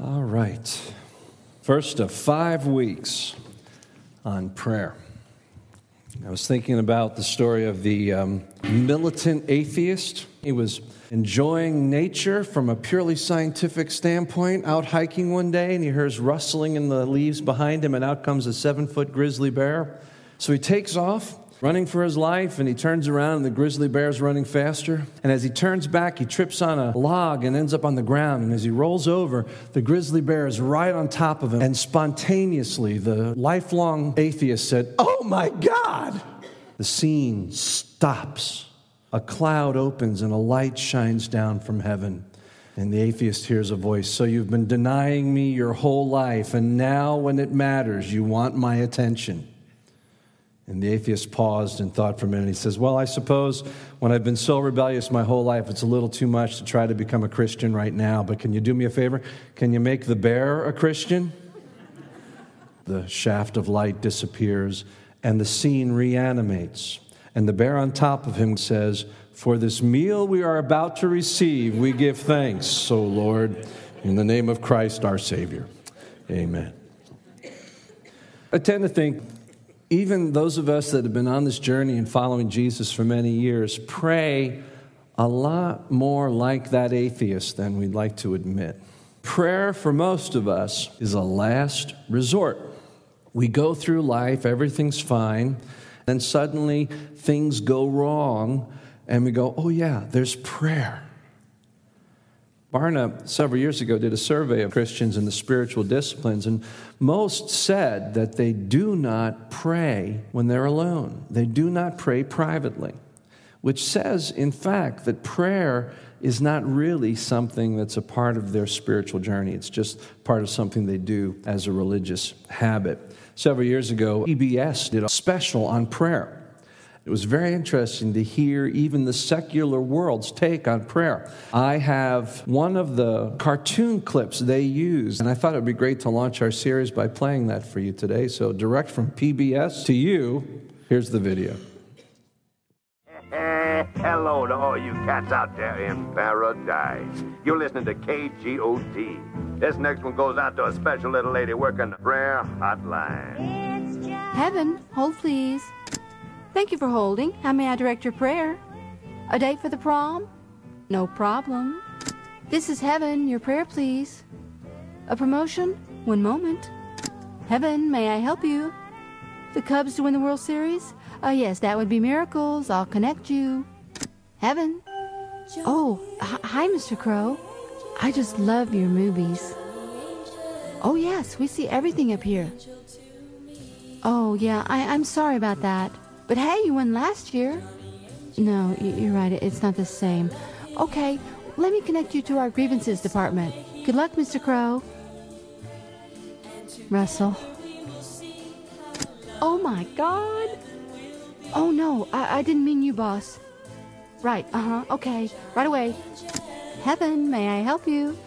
All right. First of five weeks on prayer. I was thinking about the story of the um, militant atheist. He was enjoying nature from a purely scientific standpoint, out hiking one day, and he hears rustling in the leaves behind him, and out comes a seven foot grizzly bear. So he takes off running for his life, and he turns around, and the grizzly bear's running faster. And as he turns back, he trips on a log and ends up on the ground. And as he rolls over, the grizzly bear is right on top of him. And spontaneously, the lifelong atheist said, Oh my God! The scene stops. A cloud opens, and a light shines down from heaven. And the atheist hears a voice So you've been denying me your whole life, and now when it matters, you want my attention. And the atheist paused and thought for a minute. He says, Well, I suppose when I've been so rebellious my whole life, it's a little too much to try to become a Christian right now. But can you do me a favor? Can you make the bear a Christian? the shaft of light disappears, and the scene reanimates. And the bear on top of him says, For this meal we are about to receive, we give thanks, O Lord, in the name of Christ our Savior. Amen. I tend to think even those of us that have been on this journey and following Jesus for many years pray a lot more like that atheist than we'd like to admit. Prayer for most of us is a last resort. We go through life, everything's fine, then suddenly things go wrong, and we go, oh, yeah, there's prayer. Barna, several years ago, did a survey of Christians in the spiritual disciplines, and most said that they do not pray when they're alone. They do not pray privately, which says, in fact, that prayer is not really something that's a part of their spiritual journey. It's just part of something they do as a religious habit. Several years ago, PBS did a special on prayer. It was very interesting to hear even the secular world's take on prayer. I have one of the cartoon clips they use, and I thought it would be great to launch our series by playing that for you today. So, direct from PBS to you, here's the video. Hello to all you cats out there in paradise. You're listening to KGOT. This next one goes out to a special little lady working the prayer hotline. Heaven, hold please. Thank you for holding. How may I direct your prayer? A date for the prom? No problem. This is Heaven. Your prayer, please. A promotion? One moment. Heaven, may I help you? The Cubs to win the World Series? Uh, yes, that would be miracles. I'll connect you. Heaven. Oh, hi, Mr. Crowe. I just love your movies. Oh, yes, we see everything up here. Oh, yeah, I- I'm sorry about that. But hey, you won last year. No, you're right. It's not the same. Okay, let me connect you to our grievances department. Good luck, Mr. Crowe. Russell. Oh my God. Oh no, I, I didn't mean you, boss. Right, uh huh, okay, right away. Heaven, may I help you?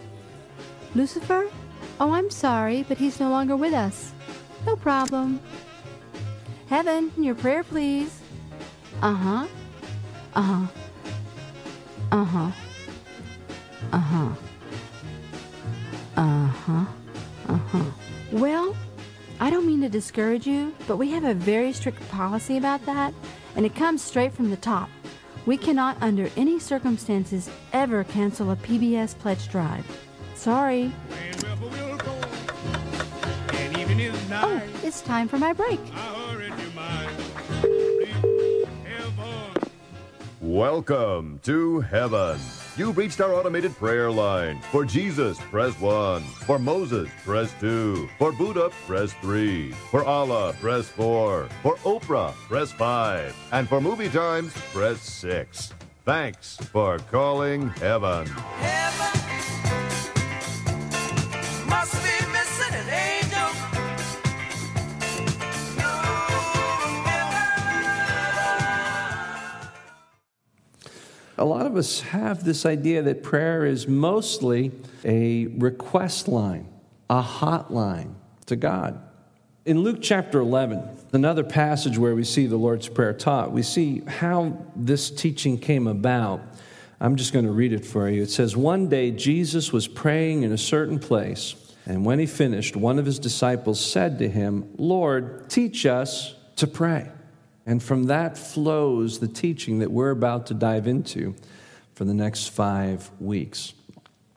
Lucifer? Oh, I'm sorry, but he's no longer with us. No problem. Heaven, your prayer, please. Uh huh. Uh huh. Uh huh. Uh huh. Uh huh. Uh huh. Well, I don't mean to discourage you, but we have a very strict policy about that, and it comes straight from the top. We cannot, under any circumstances, ever cancel a PBS pledge drive. Sorry. Oh, it's time for my break. Welcome to heaven. You've reached our automated prayer line. For Jesus, press 1. For Moses, press 2. For Buddha, press 3. For Allah, press 4. For Oprah, press 5. And for movie times, press 6. Thanks for calling heaven. Must of us have this idea that prayer is mostly a request line, a hotline to God. In Luke chapter 11, another passage where we see the Lord's Prayer taught, we see how this teaching came about. I'm just going to read it for you. It says, One day Jesus was praying in a certain place, and when he finished, one of his disciples said to him, Lord, teach us to pray. And from that flows the teaching that we're about to dive into for the next five weeks.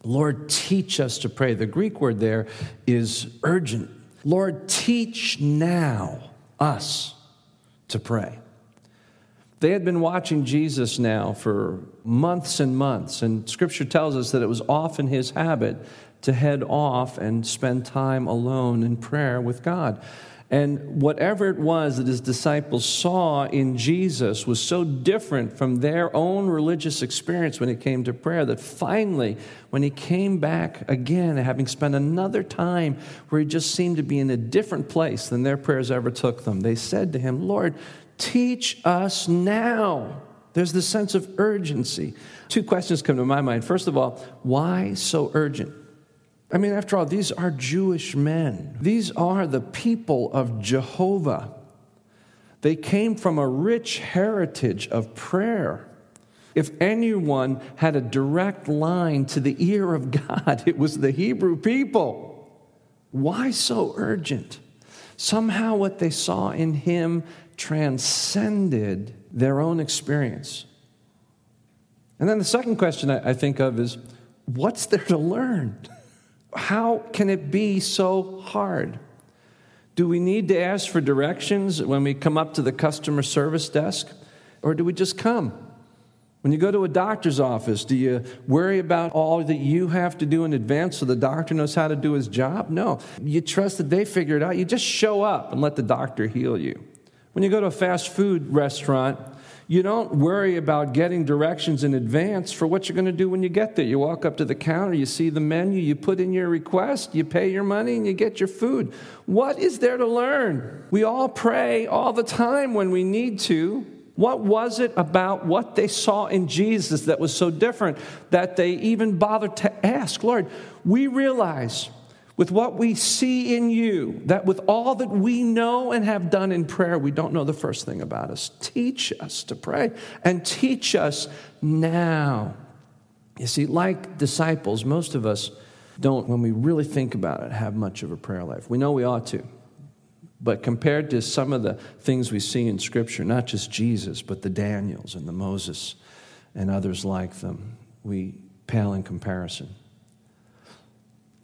Lord, teach us to pray. The Greek word there is urgent. Lord, teach now us to pray. They had been watching Jesus now for months and months, and scripture tells us that it was often his habit to head off and spend time alone in prayer with God. And whatever it was that his disciples saw in Jesus was so different from their own religious experience when it came to prayer that finally, when he came back again, having spent another time where he just seemed to be in a different place than their prayers ever took them, they said to him, Lord, teach us now. There's this sense of urgency. Two questions come to my mind. First of all, why so urgent? I mean, after all, these are Jewish men. These are the people of Jehovah. They came from a rich heritage of prayer. If anyone had a direct line to the ear of God, it was the Hebrew people. Why so urgent? Somehow, what they saw in him transcended their own experience. And then the second question I think of is what's there to learn? How can it be so hard? Do we need to ask for directions when we come up to the customer service desk? Or do we just come? When you go to a doctor's office, do you worry about all that you have to do in advance so the doctor knows how to do his job? No. You trust that they figure it out. You just show up and let the doctor heal you. When you go to a fast food restaurant, you don't worry about getting directions in advance for what you're going to do when you get there. You walk up to the counter, you see the menu, you put in your request, you pay your money, and you get your food. What is there to learn? We all pray all the time when we need to. What was it about what they saw in Jesus that was so different that they even bothered to ask? Lord, we realize with what we see in you, that with all that we know and have done in prayer, we don't know the first thing about us. Teach us to pray and teach us now. You see, like disciples, most of us don't, when we really think about it, have much of a prayer life. We know we ought to. But compared to some of the things we see in Scripture, not just Jesus, but the Daniels and the Moses and others like them, we pale in comparison.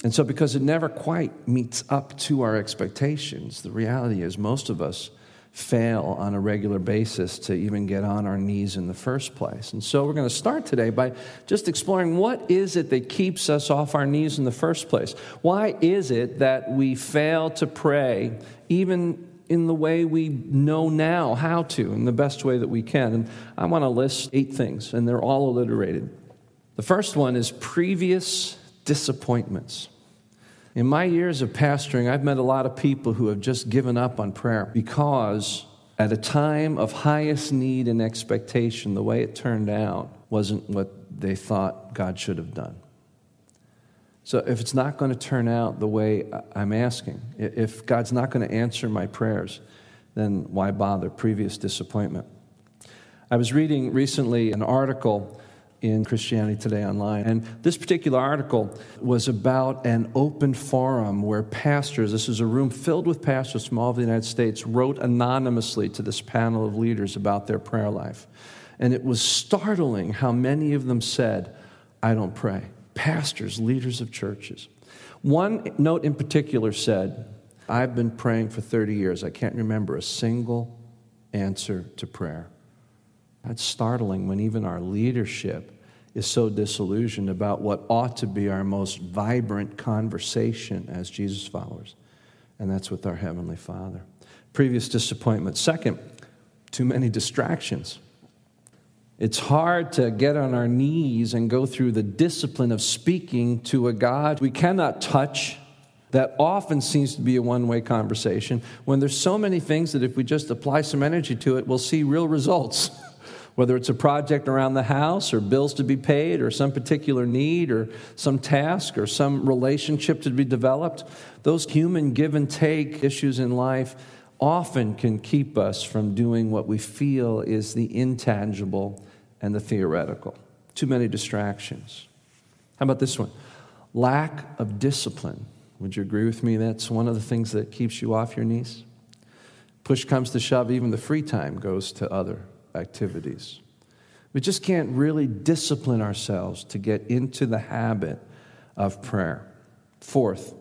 And so, because it never quite meets up to our expectations, the reality is most of us fail on a regular basis to even get on our knees in the first place. And so, we're going to start today by just exploring what is it that keeps us off our knees in the first place? Why is it that we fail to pray even in the way we know now how to, in the best way that we can? And I want to list eight things, and they're all alliterated. The first one is previous disappointments. In my years of pastoring, I've met a lot of people who have just given up on prayer because at a time of highest need and expectation, the way it turned out wasn't what they thought God should have done. So if it's not going to turn out the way I'm asking, if God's not going to answer my prayers, then why bother? Previous disappointment. I was reading recently an article in Christianity Today Online. And this particular article was about an open forum where pastors, this is a room filled with pastors from all over the United States, wrote anonymously to this panel of leaders about their prayer life. And it was startling how many of them said, I don't pray. Pastors, leaders of churches. One note in particular said, I've been praying for 30 years. I can't remember a single answer to prayer. That's startling when even our leadership is so disillusioned about what ought to be our most vibrant conversation as Jesus followers, and that's with our Heavenly Father. Previous disappointment. Second, too many distractions. It's hard to get on our knees and go through the discipline of speaking to a God we cannot touch. That often seems to be a one way conversation when there's so many things that if we just apply some energy to it, we'll see real results. whether it's a project around the house or bills to be paid or some particular need or some task or some relationship to be developed, those human give and take issues in life often can keep us from doing what we feel is the intangible and the theoretical. Too many distractions. How about this one? Lack of discipline. Would you agree with me? That's one of the things that keeps you off your knees. Push comes to shove, even the free time goes to other activities. We just can't really discipline ourselves to get into the habit of prayer. Fourth,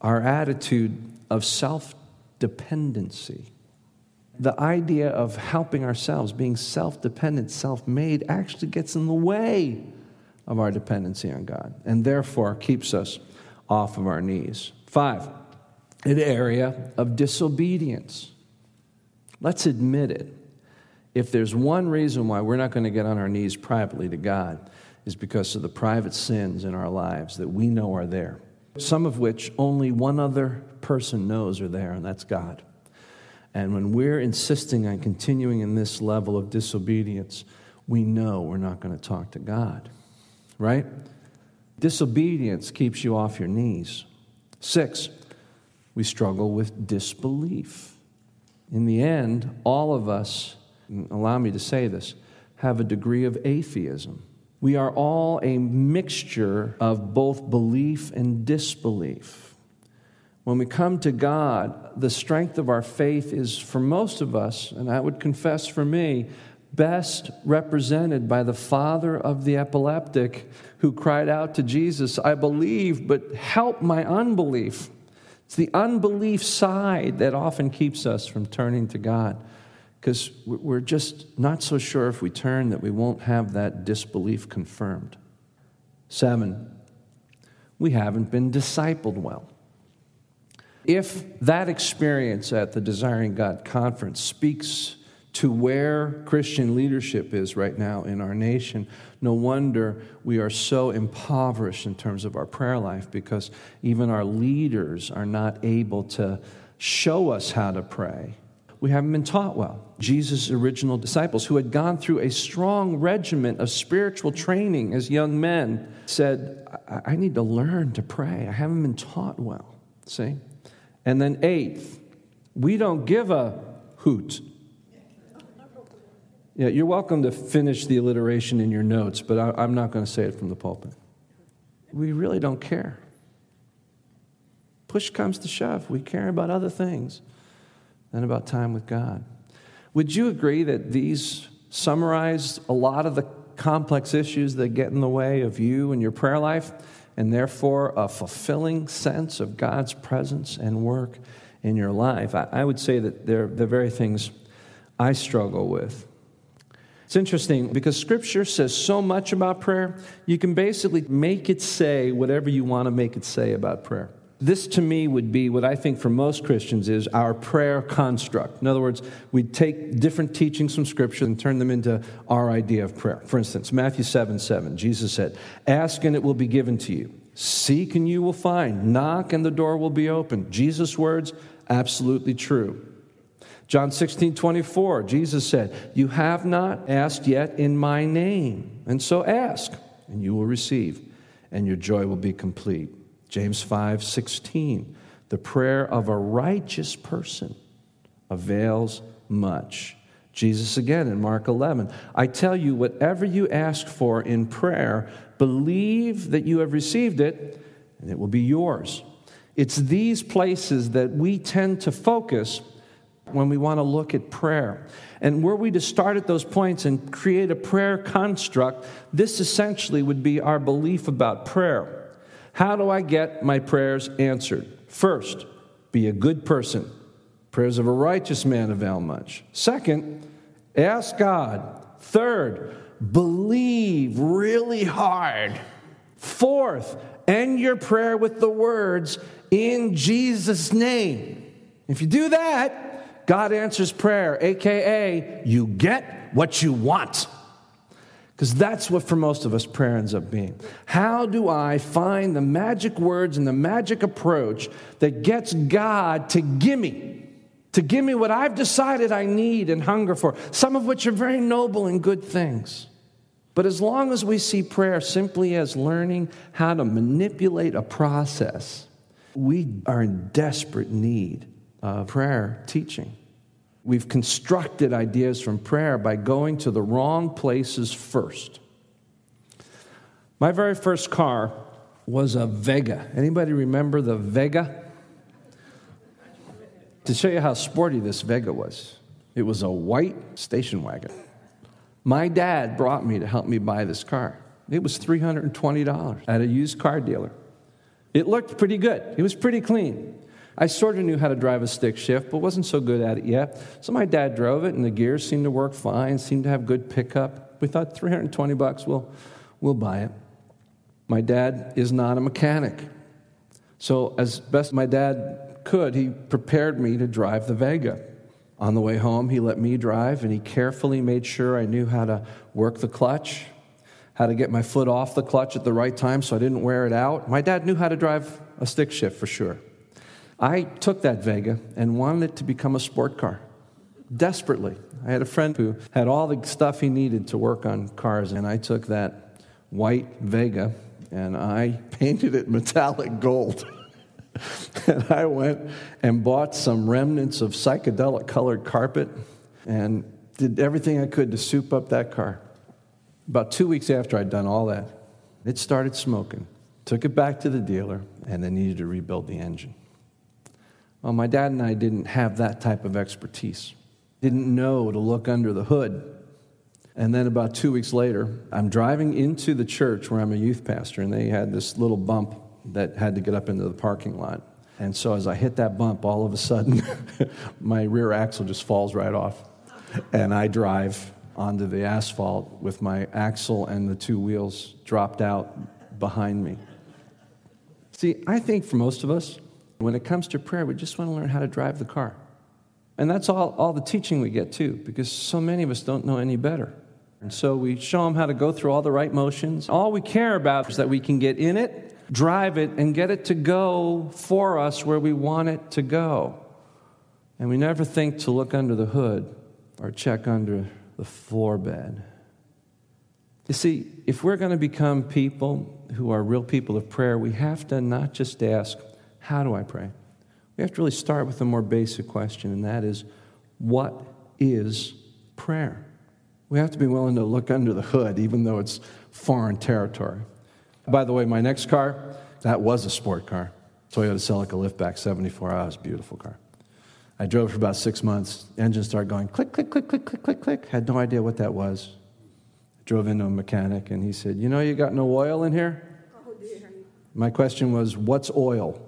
our attitude of self dependency. The idea of helping ourselves, being self dependent, self made, actually gets in the way of our dependency on God and therefore keeps us off of our knees. Five, an area of disobedience. Let's admit it. If there's one reason why we're not going to get on our knees privately to God, is because of the private sins in our lives that we know are there, some of which only one other person knows are there, and that's God. And when we're insisting on continuing in this level of disobedience, we know we're not going to talk to God, right? Disobedience keeps you off your knees. Six, we struggle with disbelief. In the end, all of us, allow me to say this, have a degree of atheism. We are all a mixture of both belief and disbelief. When we come to God, the strength of our faith is, for most of us, and I would confess for me, best represented by the father of the epileptic who cried out to Jesus, I believe, but help my unbelief. It's the unbelief side that often keeps us from turning to God because we're just not so sure if we turn that we won't have that disbelief confirmed. Seven, we haven't been discipled well. If that experience at the Desiring God conference speaks to where Christian leadership is right now in our nation, no wonder we are so impoverished in terms of our prayer life because even our leaders are not able to show us how to pray. We haven't been taught well. Jesus' original disciples, who had gone through a strong regiment of spiritual training as young men, said, I, I need to learn to pray. I haven't been taught well. See? And then, eighth, we don't give a hoot yeah, you're welcome to finish the alliteration in your notes, but I, am not going to say it from the pulpit. We really don't care. Push comes to shove. We care about other things than about time with God. Would you agree that these summarize a lot of the complex issues that get in the way of you and your prayer life, and therefore a fulfilling sense of God's presence and work in your life? I, I would say that they're the very things I struggle with. It's interesting because Scripture says so much about prayer, you can basically make it say whatever you want to make it say about prayer. This to me would be what I think for most Christians is our prayer construct. In other words, we take different teachings from Scripture and turn them into our idea of prayer. For instance, Matthew 7 7, Jesus said, Ask and it will be given to you. Seek and you will find. Knock and the door will be open. Jesus' words, absolutely true. John 16, 24, Jesus said, You have not asked yet in my name. And so ask, and you will receive, and your joy will be complete. James 5, 16, the prayer of a righteous person avails much. Jesus again in Mark 11, I tell you, whatever you ask for in prayer, believe that you have received it, and it will be yours. It's these places that we tend to focus when we want to look at prayer. And were we to start at those points and create a prayer construct, this essentially would be our belief about prayer. How do I get my prayers answered? First, be a good person. Prayers of a righteous man avail much. Second, ask God. Third, believe really hard. Fourth, end your prayer with the words, in Jesus' name. If you do that, God answers prayer, AKA, you get what you want. Because that's what, for most of us, prayer ends up being. How do I find the magic words and the magic approach that gets God to give me, to give me what I've decided I need and hunger for, some of which are very noble and good things? But as long as we see prayer simply as learning how to manipulate a process, we are in desperate need of prayer teaching. We've constructed ideas from prayer by going to the wrong places first. My very first car was a Vega. Anybody remember the Vega? To show you how sporty this Vega was, it was a white station wagon. My dad brought me to help me buy this car. It was $320 at a used car dealer. It looked pretty good, it was pretty clean. I sort of knew how to drive a stick shift, but wasn't so good at it yet. So my dad drove it, and the gears seemed to work fine, seemed to have good pickup. We thought 320 bucks, we'll, we'll buy it. My dad is not a mechanic. So, as best my dad could, he prepared me to drive the Vega. On the way home, he let me drive, and he carefully made sure I knew how to work the clutch, how to get my foot off the clutch at the right time so I didn't wear it out. My dad knew how to drive a stick shift for sure. I took that Vega and wanted it to become a sport car desperately. I had a friend who had all the stuff he needed to work on cars, and I took that white Vega and I painted it metallic gold. and I went and bought some remnants of psychedelic colored carpet and did everything I could to soup up that car. About two weeks after I'd done all that, it started smoking. Took it back to the dealer, and they needed to rebuild the engine. Well, my dad and I didn't have that type of expertise, didn't know to look under the hood. And then about two weeks later, I'm driving into the church where I'm a youth pastor, and they had this little bump that had to get up into the parking lot. And so as I hit that bump, all of a sudden, my rear axle just falls right off. And I drive onto the asphalt with my axle and the two wheels dropped out behind me. See, I think for most of us, when it comes to prayer, we just want to learn how to drive the car. And that's all, all the teaching we get, too, because so many of us don't know any better. And so we show them how to go through all the right motions. All we care about is that we can get in it, drive it, and get it to go for us where we want it to go. And we never think to look under the hood or check under the floor bed. You see, if we're going to become people who are real people of prayer, we have to not just ask, how do I pray? We have to really start with a more basic question, and that is, what is prayer? We have to be willing to look under the hood, even though it's foreign territory. By the way, my next car, that was a sport car. Toyota Celica liftback 74 hours, beautiful car. I drove for about six months. Engine started going click, click, click, click, click, click, click. Had no idea what that was. Drove into a mechanic, and he said, "You know, you got no oil in here." Oh dear. My question was, "What's oil?"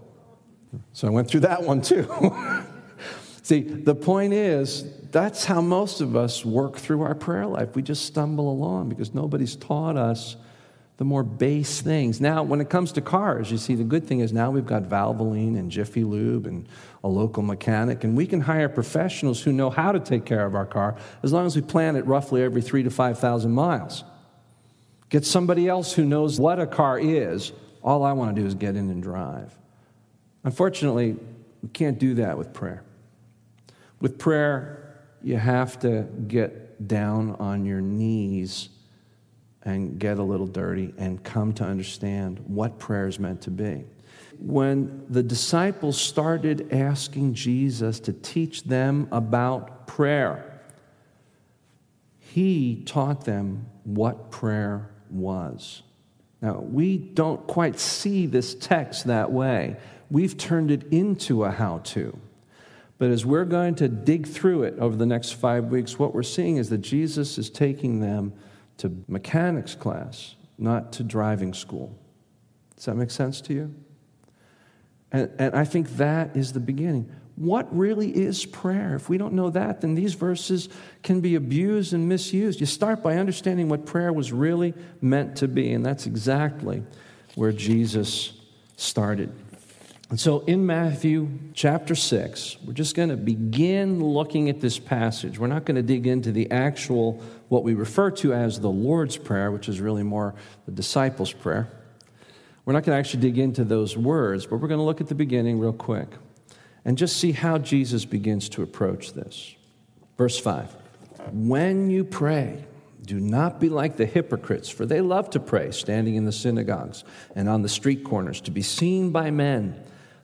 So I went through that one too. See, the point is, that's how most of us work through our prayer life. We just stumble along because nobody's taught us the more base things. Now, when it comes to cars, you see, the good thing is now we've got Valvoline and Jiffy Lube and a local mechanic, and we can hire professionals who know how to take care of our car as long as we plan it roughly every three to 5,000 miles. Get somebody else who knows what a car is. All I want to do is get in and drive. Unfortunately, we can't do that with prayer. With prayer, you have to get down on your knees and get a little dirty and come to understand what prayer is meant to be. When the disciples started asking Jesus to teach them about prayer, he taught them what prayer was. Now, we don't quite see this text that way. We've turned it into a how to. But as we're going to dig through it over the next five weeks, what we're seeing is that Jesus is taking them to mechanics class, not to driving school. Does that make sense to you? And, and I think that is the beginning. What really is prayer? If we don't know that, then these verses can be abused and misused. You start by understanding what prayer was really meant to be, and that's exactly where Jesus started. And so in Matthew chapter 6, we're just going to begin looking at this passage. We're not going to dig into the actual, what we refer to as the Lord's Prayer, which is really more the disciples' prayer. We're not going to actually dig into those words, but we're going to look at the beginning real quick and just see how Jesus begins to approach this. Verse 5 When you pray, do not be like the hypocrites, for they love to pray, standing in the synagogues and on the street corners, to be seen by men.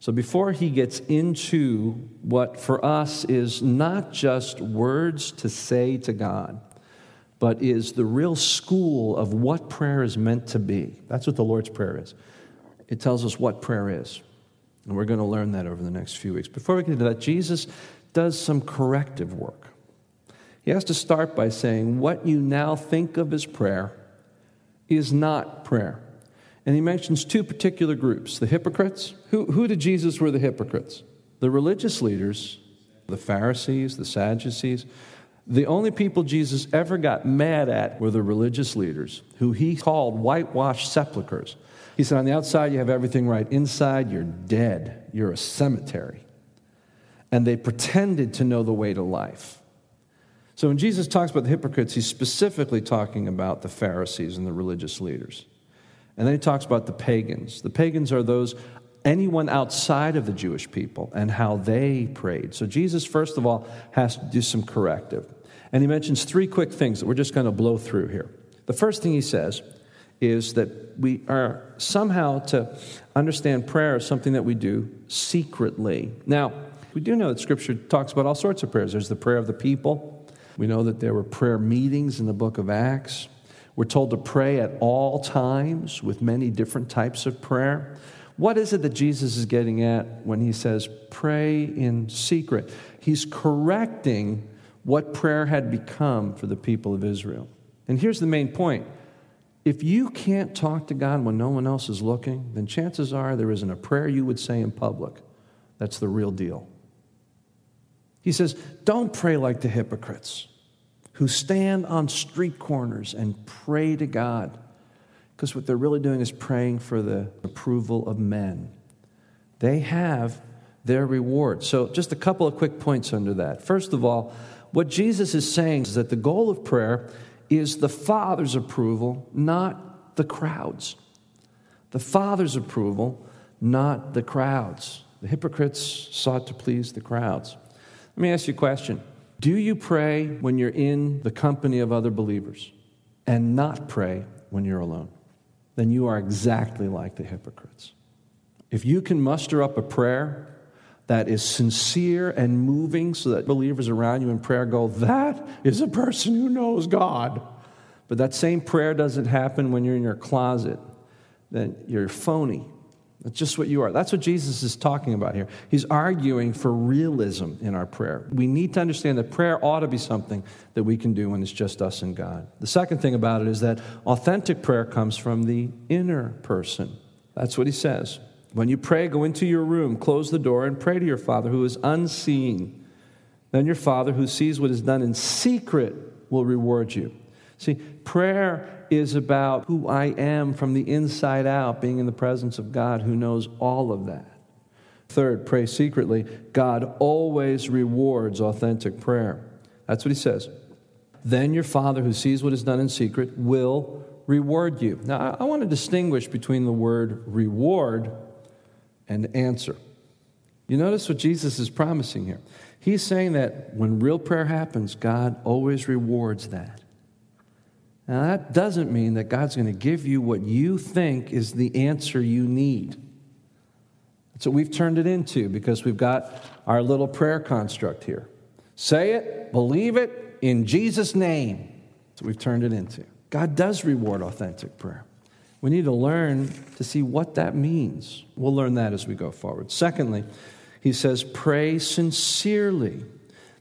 So, before he gets into what for us is not just words to say to God, but is the real school of what prayer is meant to be. That's what the Lord's Prayer is. It tells us what prayer is. And we're going to learn that over the next few weeks. Before we get into that, Jesus does some corrective work. He has to start by saying, What you now think of as prayer is not prayer. And he mentions two particular groups the hypocrites. Who, who to Jesus were the hypocrites? The religious leaders, the Pharisees, the Sadducees. The only people Jesus ever got mad at were the religious leaders, who he called whitewashed sepulchres. He said, On the outside, you have everything right. Inside, you're dead. You're a cemetery. And they pretended to know the way to life. So when Jesus talks about the hypocrites, he's specifically talking about the Pharisees and the religious leaders. And then he talks about the pagans. The pagans are those, anyone outside of the Jewish people, and how they prayed. So Jesus, first of all, has to do some corrective. And he mentions three quick things that we're just going to blow through here. The first thing he says is that we are somehow to understand prayer as something that we do secretly. Now, we do know that Scripture talks about all sorts of prayers. There's the prayer of the people. We know that there were prayer meetings in the book of Acts. We're told to pray at all times with many different types of prayer. What is it that Jesus is getting at when he says, pray in secret? He's correcting what prayer had become for the people of Israel. And here's the main point if you can't talk to God when no one else is looking, then chances are there isn't a prayer you would say in public. That's the real deal. He says, don't pray like the hypocrites who stand on street corners and pray to God. Because what they're really doing is praying for the approval of men. They have their reward. So, just a couple of quick points under that. First of all, what Jesus is saying is that the goal of prayer is the Father's approval, not the crowds. The Father's approval, not the crowds. The hypocrites sought to please the crowds. Let me ask you a question do you pray when you're in the company of other believers and not pray when you're alone? Then you are exactly like the hypocrites. If you can muster up a prayer that is sincere and moving so that believers around you in prayer go, That is a person who knows God. But that same prayer doesn't happen when you're in your closet, then you're phony that's just what you are. That's what Jesus is talking about here. He's arguing for realism in our prayer. We need to understand that prayer ought to be something that we can do when it's just us and God. The second thing about it is that authentic prayer comes from the inner person. That's what he says. When you pray, go into your room, close the door, and pray to your Father who is unseen. Then your Father who sees what is done in secret will reward you. See, prayer is about who I am from the inside out, being in the presence of God who knows all of that. Third, pray secretly. God always rewards authentic prayer. That's what he says. Then your Father who sees what is done in secret will reward you. Now, I want to distinguish between the word reward and answer. You notice what Jesus is promising here. He's saying that when real prayer happens, God always rewards that. Now, that doesn't mean that God's going to give you what you think is the answer you need. That's what we've turned it into because we've got our little prayer construct here. Say it, believe it, in Jesus' name. That's what we've turned it into. God does reward authentic prayer. We need to learn to see what that means. We'll learn that as we go forward. Secondly, he says, pray sincerely.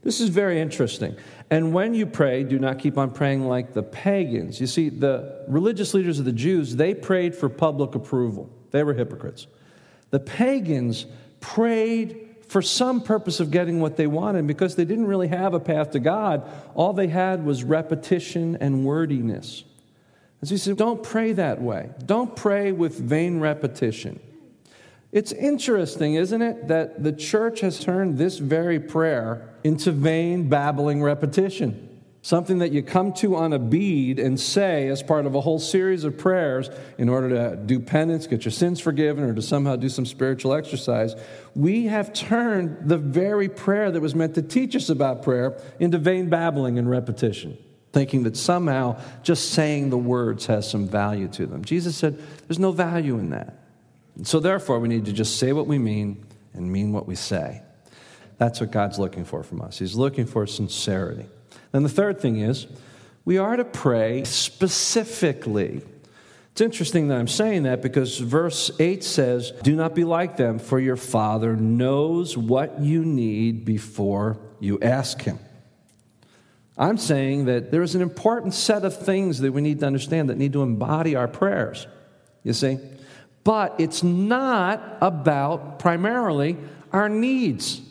This is very interesting. And when you pray, do not keep on praying like the pagans. You see, the religious leaders of the Jews, they prayed for public approval. They were hypocrites. The pagans prayed for some purpose of getting what they wanted because they didn't really have a path to God. All they had was repetition and wordiness. And so he said, Don't pray that way. Don't pray with vain repetition. It's interesting, isn't it, that the church has turned this very prayer into vain, babbling repetition. something that you come to on a bead and say as part of a whole series of prayers in order to do penance, get your sins forgiven, or to somehow do some spiritual exercise, we have turned the very prayer that was meant to teach us about prayer into vain babbling and repetition, thinking that somehow just saying the words has some value to them. Jesus said, There's no value in that. So, therefore, we need to just say what we mean and mean what we say. That's what God's looking for from us. He's looking for sincerity. Then the third thing is, we are to pray specifically. It's interesting that I'm saying that because verse 8 says, Do not be like them, for your Father knows what you need before you ask Him. I'm saying that there is an important set of things that we need to understand that need to embody our prayers, you see. But it's not about primarily our needs.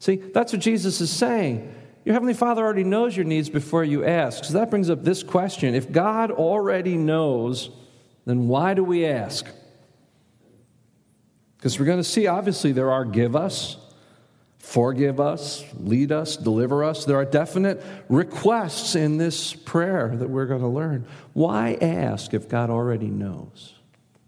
See, that's what Jesus is saying. Your Heavenly Father already knows your needs before you ask. So that brings up this question If God already knows, then why do we ask? Because we're going to see, obviously, there are give us, forgive us, lead us, deliver us. There are definite requests in this prayer that we're going to learn. Why ask if God already knows?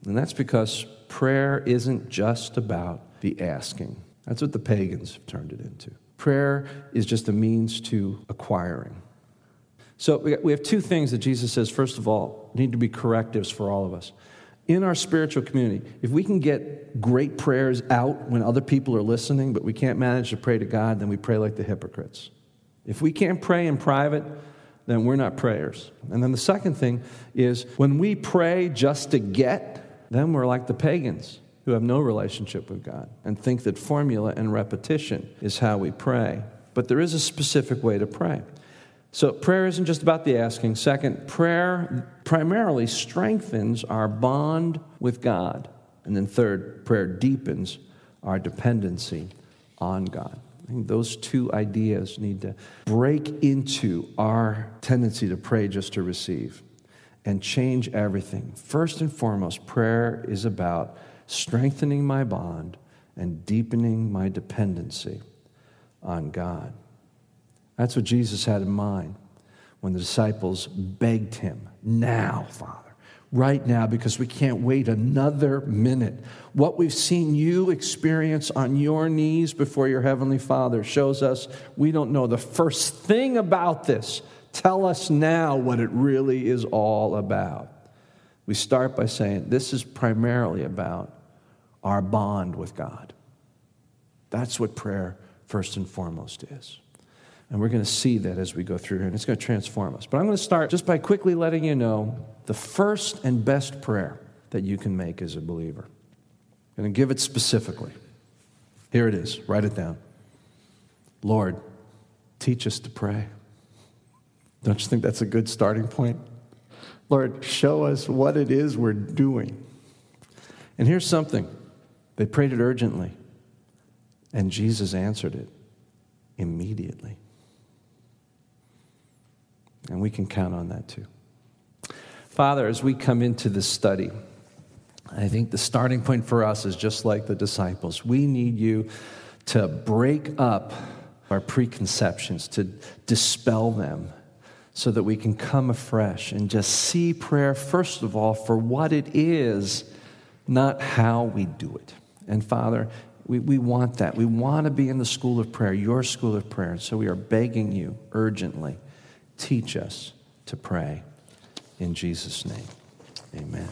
And that's because prayer isn't just about the asking. That's what the pagans have turned it into. Prayer is just a means to acquiring. So we have two things that Jesus says, first of all, need to be correctives for all of us. In our spiritual community, if we can get great prayers out when other people are listening, but we can't manage to pray to God, then we pray like the hypocrites. If we can't pray in private, then we're not prayers. And then the second thing is when we pray just to get, then we're like the pagans who have no relationship with God and think that formula and repetition is how we pray. But there is a specific way to pray. So, prayer isn't just about the asking. Second, prayer primarily strengthens our bond with God. And then, third, prayer deepens our dependency on God. I think those two ideas need to break into our tendency to pray just to receive and change everything. First and foremost, prayer is about strengthening my bond and deepening my dependency on God. That's what Jesus had in mind when the disciples begged him, Now, Father, right now, because we can't wait another minute. What we've seen you experience on your knees before your Heavenly Father shows us we don't know the first thing about this. Tell us now what it really is all about. We start by saying this is primarily about our bond with God. That's what prayer, first and foremost, is. And we're going to see that as we go through here, and it's going to transform us. But I'm going to start just by quickly letting you know the first and best prayer that you can make as a believer. I'm going to give it specifically. Here it is. Write it down. Lord, teach us to pray. Don't you think that's a good starting point? Lord, show us what it is we're doing. And here's something they prayed it urgently, and Jesus answered it immediately. And we can count on that too. Father, as we come into this study, I think the starting point for us is just like the disciples. We need you to break up our preconceptions, to dispel them, so that we can come afresh and just see prayer, first of all, for what it is, not how we do it. And Father, we, we want that. We want to be in the school of prayer, your school of prayer. So we are begging you urgently teach us to pray. In Jesus' name, amen.